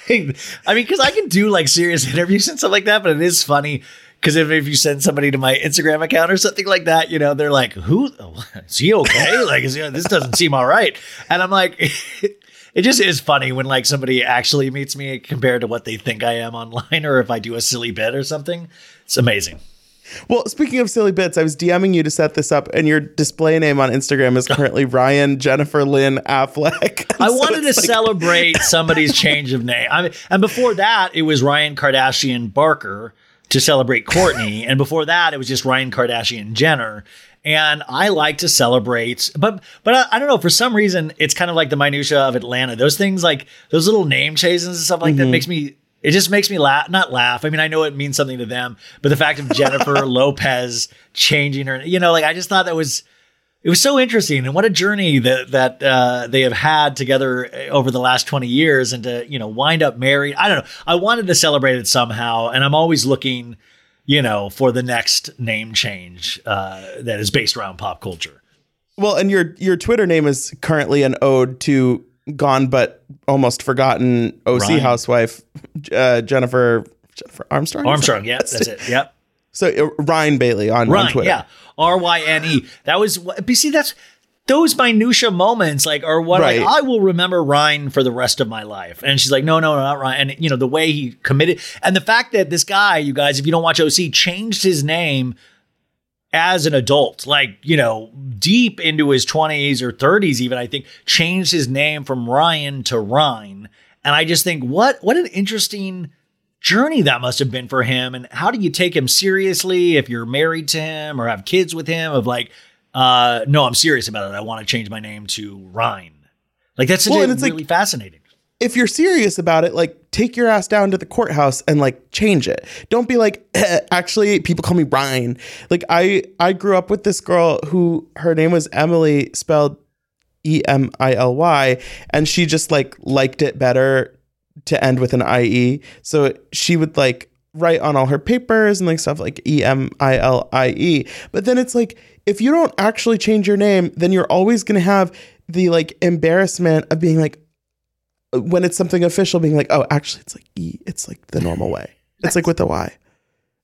I mean, because I can do like serious interviews and stuff like that, but it is funny because if, if you send somebody to my Instagram account or something like that, you know, they're like, "Who oh, is he okay? like, is he, this doesn't seem all right." And I'm like, it just is funny when like somebody actually meets me compared to what they think I am online, or if I do a silly bit or something. It's amazing. Well, speaking of silly bits, I was DMing you to set this up, and your display name on Instagram is currently Ryan Jennifer Lynn Affleck. I So wanted to like- celebrate somebody's change of name. I mean, and before that, it was Ryan Kardashian Barker to celebrate Kourtney, and before that, it was just Ryan Kardashian Jenner. And I like to celebrate, but but I, I don't know. For some reason, it's kind of like the minutia of Atlanta. Those things, like those little name chases and stuff like that, makes me. It just makes me laugh. Not laugh. I mean, I know it means something to them, but the fact of Jennifer Lopez changing her, you know, like I just thought that was it was so interesting and what a journey that that uh, they have had together uh, over the last 20 years and to you know wind up married i don't know i wanted to celebrate it somehow and i'm always looking you know for the next name change uh, that is based around pop culture Well, and your your Twitter name is currently an ode to gone but almost forgotten OC Ryne. housewife uh, Jennifer Jennifer Armstrong. armstrong yeah that's it yep So uh, Ryan Bailey on, on Ryan, Twitter. yeah, R Y N E. That was what. But see, that's those minutia moments, like, are what like, I will remember Ryan for the rest of my life. And she's like, no, no, no, not Ryan. And you know the way he committed, and the fact that this guy, you guys, if you don't watch OC, changed his name as an adult, like, you know, deep into his 20s or 30s, even, I think, changed his name from Ryan to Ryne. And I just think, what what an interesting journey that must have been for him and how do you take him seriously if you're married to him or have kids with him of like uh no i'm serious about it i want to change my name to ryan like that's Well, it's like- really fascinating if you're serious about it, like take your ass down to the courthouse and like change it. Don't be like, "Eh, actually, people call me Ryan. Like I I grew up with this girl who her name was Emily, spelled E M I L Y, and she just like liked it better to end with an I E. So she would like write on all her papers and like stuff like E M I L I E. But then it's like if you don't actually change your name, then you're always gonna have the like embarrassment of being like when it's something official, being like, oh, actually, it's like E. It's like the normal way. It's like with the Y.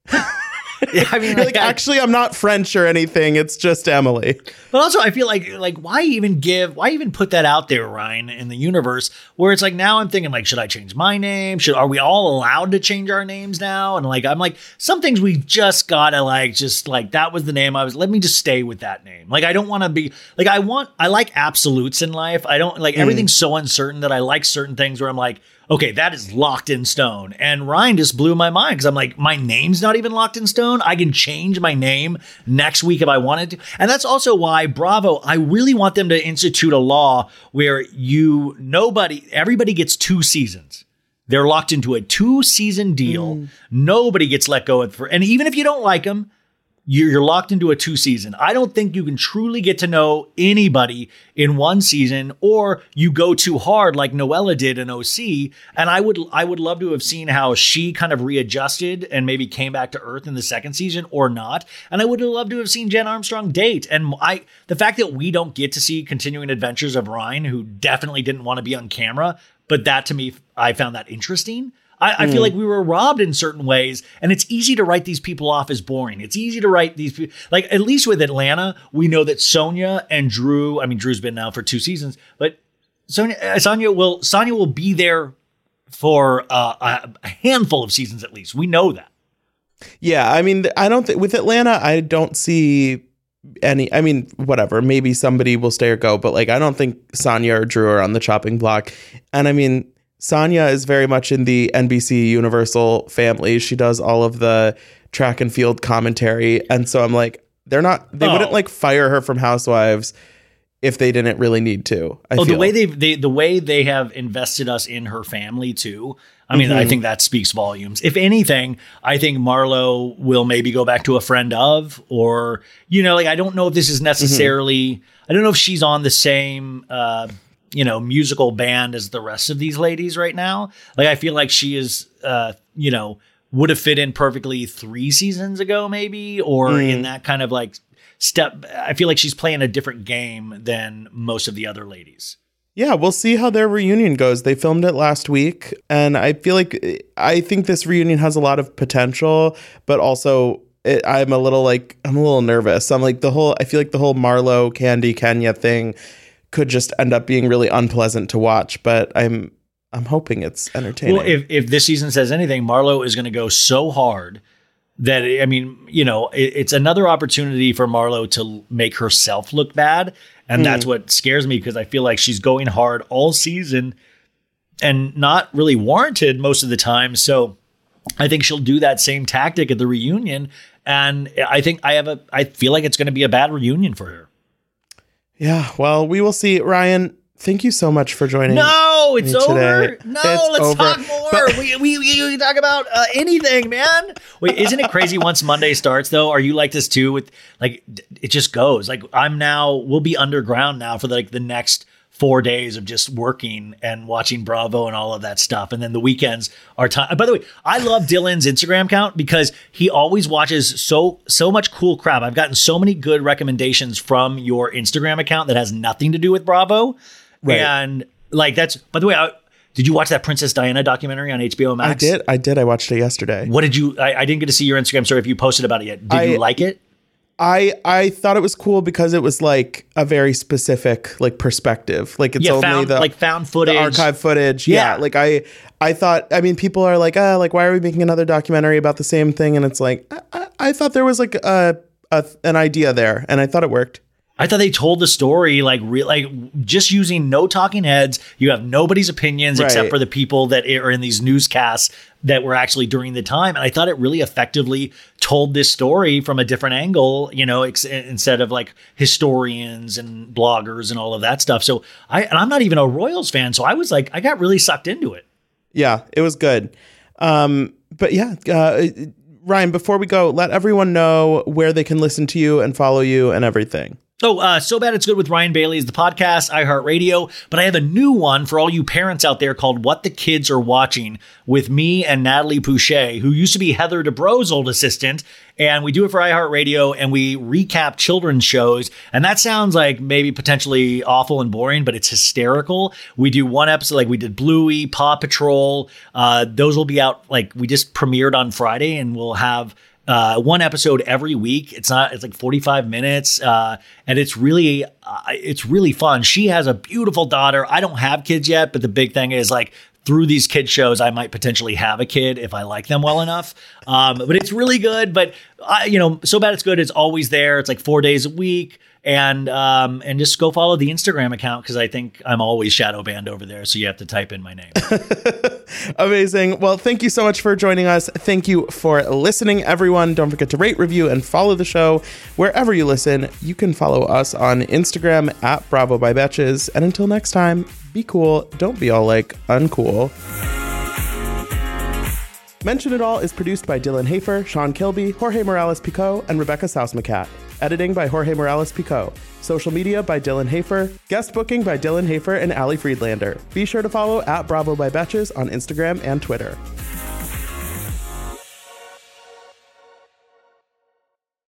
yeah, i mean You're like, I- actually, I'm not French or anything. It's just Emily. But also, I feel like like why even give why even put that out there, Ryan, in the universe where it's like now I'm thinking like, should I change my name? Should are we all allowed to change our names now? And like I'm like some things we just gotta like just like that was the name I was. Let me just stay with that name. Like I don't want to be like I want I like absolutes in life. I don't like mm. everything's so uncertain that I like certain things where I'm like. Okay, that is locked in stone. And Ryan just blew my mind because I'm like, my name's not even locked in stone. I can change my name next week if I wanted to. And that's also why Bravo, I really want them to institute a law where you, nobody, everybody gets two seasons. They're locked into a two season deal. Mm. Nobody gets let go of for, and even if you don't like them, you're locked into a two season. I don't think you can truly get to know anybody in one season, or you go too hard like Noella did in OC. And I would I would love to have seen how she kind of readjusted and maybe came back to earth in the second season or not. And I would have loved to have seen Jen Armstrong date. And I the fact that we don't get to see continuing adventures of Ryan, who definitely didn't want to be on camera, but that to me I found that interesting. I, I feel like we were robbed in certain ways, and it's easy to write these people off as boring. It's easy to write these people like at least with Atlanta, we know that Sanya and Drew. I mean, Drew's been now for two seasons, but Sanya, uh, Sanya will Sanya will be there for uh, a, a handful of seasons at least. We know that. Yeah, I mean, I don't think with Atlanta, I don't see any. I mean, whatever. Maybe somebody will stay or go, but like, I don't think Sanya or Drew are on the chopping block. And I mean, Sanya is very much in the NBC Universal family. She does all of the track and field commentary, and so I'm like, they're not. They Oh. wouldn't like fire her from Housewives if they didn't really need to. I Oh, feel. the way they they the way they have invested us in her family too. I mean, I think that speaks volumes. If anything, I think Marlo will maybe go back to a friend of, or you know, like I don't know if this is necessarily. I don't know if she's on the same. uh you know, musical band as the rest of these ladies right now. Like, I feel like she is, uh, you know, would have fit in perfectly three seasons ago, maybe, or in that kind of like step. I feel like she's playing a different game than most of the other ladies. Yeah, we'll see how their reunion goes. They filmed it last week, and I feel like I think this reunion has a lot of potential, but also it, I'm a little like I'm a little nervous. I'm like the whole I feel like the whole Marlo Kandi Kenya thing could just end up being really unpleasant to watch, but I'm I'm hoping it's entertaining. Well, if if this season says anything, Marlo is going to go so hard that I mean, you know, it, it's another opportunity for Marlo to make herself look bad, and that's hmm. what scares me because I feel like she's going hard all season and not really warranted most of the time. So I think she'll do that same tactic at the reunion, and I think I have a I feel like it's going to be a bad reunion for her. Yeah, well, we will see. Ryan, thank you so much for joining. No, it's me over. No, It's let's over. talk more. But- we, we, we, we talk about uh, anything, man. Wait, isn't it crazy once Monday starts, though? Are you like this too? With like, it just goes. Like, I'm now, we'll be underground now for like the next four days of just working and watching Bravo and all of that stuff. And then the weekends are time. By the way, I love Dylan's Instagram account because he always watches so so much cool crap. I've gotten so many good recommendations from your Instagram account that has nothing to do with Bravo. Right. And like that's by the way, I, did you watch that Princess Diana documentary on HBO Max? I did. I did. I watched it yesterday. What did you? I, I didn't get to see your Instagram story if you posted about it yet. Did I- you like it? I I thought it was cool because it was like a very specific like perspective. Like it's Yeah, only found the like found footage. archive footage. Yeah. Yeah. Like I I thought I mean people are like, ah, like why are we making another documentary about the same thing? And it's like I, I, I thought there was like a, a an idea there and I thought it worked. I thought they told the story like real, like just using no talking heads. You have nobody's opinions except for the people that are in these newscasts that were actually during the time. And I thought it really effectively told this story from a different angle, you know, ex- instead of like historians and bloggers and all of that stuff. So I, and I'm not even a Royals fan. So I was like, I got really sucked into it. Yeah, it was good. Um, but yeah, uh, Ryan, before we go, let everyone know where they can listen to you and follow you and everything. Oh, uh, so bad it's good with Ryan Bailey is the podcast, iHeartRadio. But I have a new one for all you parents out there called "What the Kids Are Watching" with me and Natalie Pouchet, who used to be Heather Dubrow's old assistant, and we do it for iHeartRadio and we recap children's shows. And that sounds like maybe potentially awful and boring, but it's hysterical. We do one episode like we did Bluey, Paw Patrol. Uh, those will be out like we just premiered on Friday, and we'll have uh, one episode every week. It's not. It's like forty five minutes, uh, and it's really, uh, it's really fun. She has a beautiful daughter. I don't have kids yet, but the big thing is like through these kid shows, I might potentially have a kid if I like them well enough. Um, but it's really good. But I, you know, so bad it's good. It's always there. It's like four days a week. And um, and just go follow the Instagram account because I think I'm always shadow banned over there. So you have to type in my name. Amazing. Well, thank you so much for joining us. Thank you for listening, everyone. Don't forget to rate, review, and follow the show wherever you listen. You can follow us on Instagram at Bravo by Betches. And until next time, be cool. Don't be all like uncool. Mention It All is produced by Dylan Hafer, Sean Kilby, Jorge Morales Pico, and Rebecca Sausmacat. Editing by Jorge Morales Pico. Social media by Dylan Hafer. Guest booking by Dylan Hafer and Ali Friedlander. Be sure to follow at Bravo by Betches on Instagram and Twitter.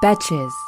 Betches.